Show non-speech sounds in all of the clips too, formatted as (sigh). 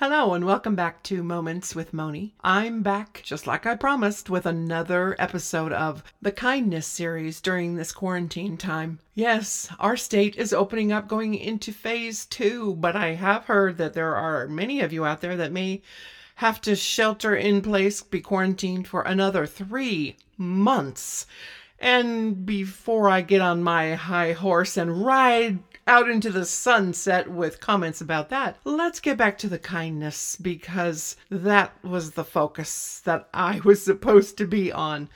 Hello and welcome back to Moments with Moni. I'm back, just like I promised, with another episode of the Kindness series during this quarantine time. Yes, our state is opening up going into phase two, but I have heard that there are many of you out there that may have to shelter in place, be quarantined for another three months. And before I get on my high horse and ride out into the sunset with comments about that. Let's get back to the kindness because that was the focus that I was supposed to be on.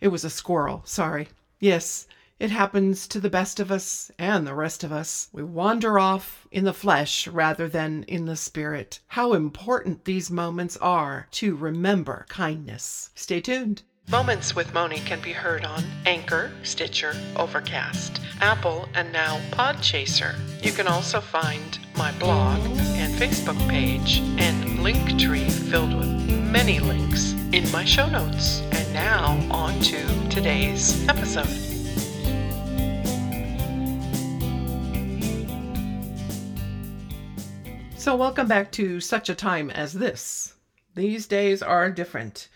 It was a squirrel, sorry. Yes, it happens to the best of us and the rest of us. We wander off in the flesh rather than in the spirit. How important these moments are to remember kindness. Stay tuned. Moments with Moni can be heard on Anchor, Stitcher, Overcast, Apple, and now Podchaser. You can also find my blog and Facebook page and Linktree filled with many links in my show notes. And now on to today's episode. So, welcome back to such a time as this. These days are different.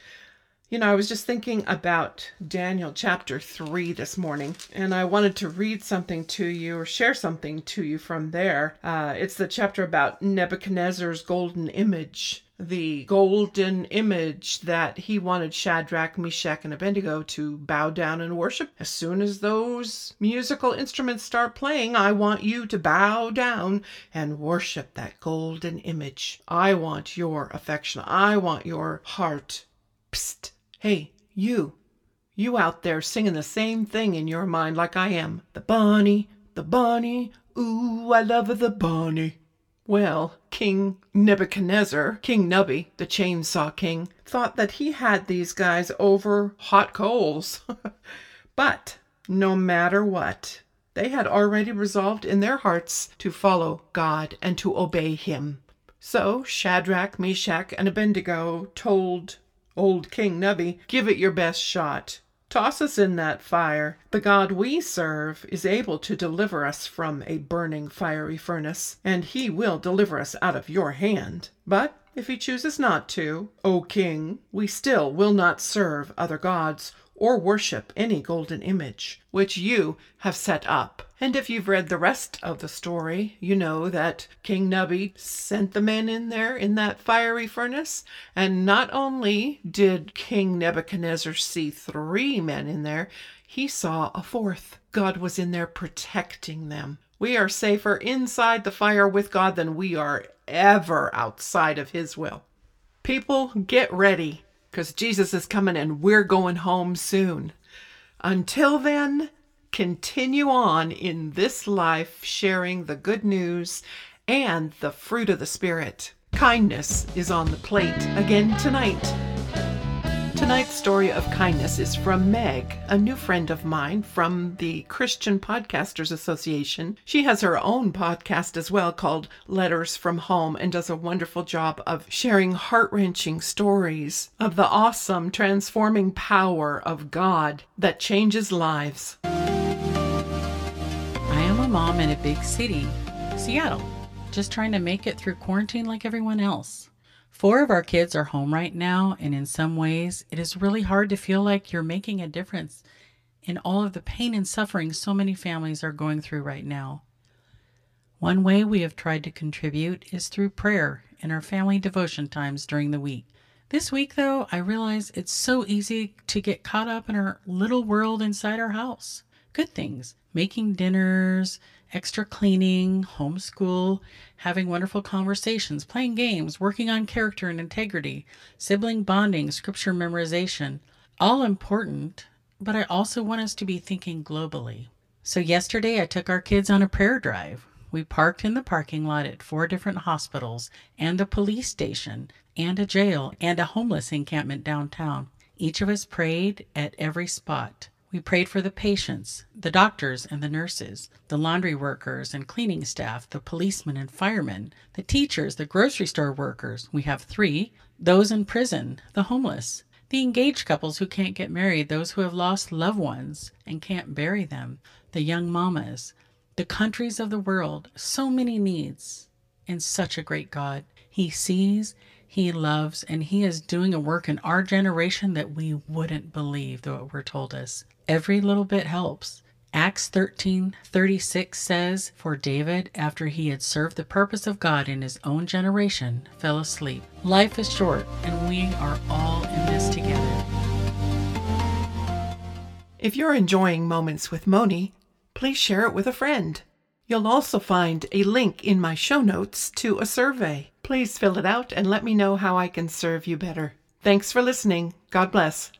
You know, I was just thinking about Daniel chapter 3 this morning, and I wanted to read something to you or share something to you from there. Uh, it's the chapter about Nebuchadnezzar's golden image, the golden image that he wanted Shadrach, Meshach, and Abednego to bow down and worship. As soon as those musical instruments start playing, I want you to bow down and worship that golden image. I want your affection, I want your heart. Psst. Hey, you. You out there singing the same thing in your mind like I am. The bunny, the bunny, ooh, I love the bunny. Well, King Nebuchadnezzar, King Nubby, the chainsaw king, thought that he had these guys over hot coals. (laughs) but no matter what, they had already resolved in their hearts to follow God and to obey him. So Shadrach, Meshach, and Abednego told Old King Nubby, give it your best shot. Toss us in that fire. The God we serve is able to deliver us from a burning fiery furnace, and he will deliver us out of your hand. But if he chooses not to, O king, we still will not serve other gods or worship any golden image which you have set up. And if you've read the rest of the story, you know that King Nubby sent the men in there in that fiery furnace. And not only did King Nebuchadnezzar see three men in there, he saw a fourth. God was in there protecting them. We are safer inside the fire with God than we are ever outside of His will. People, get ready because Jesus is coming and we're going home soon. Until then, continue on in this life sharing the good news and the fruit of the Spirit. Kindness is on the plate again tonight. Tonight's story of kindness is from Meg, a new friend of mine from the Christian Podcasters Association. She has her own podcast as well called Letters from Home and does a wonderful job of sharing heart wrenching stories of the awesome transforming power of God that changes lives. I am a mom in a big city, Seattle, just trying to make it through quarantine like everyone else. Four of our kids are home right now, and in some ways, it is really hard to feel like you're making a difference in all of the pain and suffering so many families are going through right now. One way we have tried to contribute is through prayer and our family devotion times during the week. This week, though, I realize it's so easy to get caught up in our little world inside our house. Good things, making dinners, extra cleaning, homeschool, having wonderful conversations, playing games, working on character and integrity, sibling bonding, scripture memorization. All important, but I also want us to be thinking globally. So, yesterday I took our kids on a prayer drive. We parked in the parking lot at four different hospitals and a police station and a jail and a homeless encampment downtown. Each of us prayed at every spot. We prayed for the patients, the doctors and the nurses, the laundry workers and cleaning staff, the policemen and firemen, the teachers, the grocery store workers. We have three those in prison, the homeless, the engaged couples who can't get married, those who have lost loved ones and can't bury them, the young mamas, the countries of the world. So many needs and such a great God. He sees, He loves, and He is doing a work in our generation that we wouldn't believe, though it were told us. Every little bit helps. Acts 13:36 says, "For David, after he had served the purpose of God in his own generation, fell asleep." Life is short, and we are all in this together. If you're enjoying Moments with Moni, please share it with a friend. You'll also find a link in my show notes to a survey. Please fill it out and let me know how I can serve you better. Thanks for listening. God bless.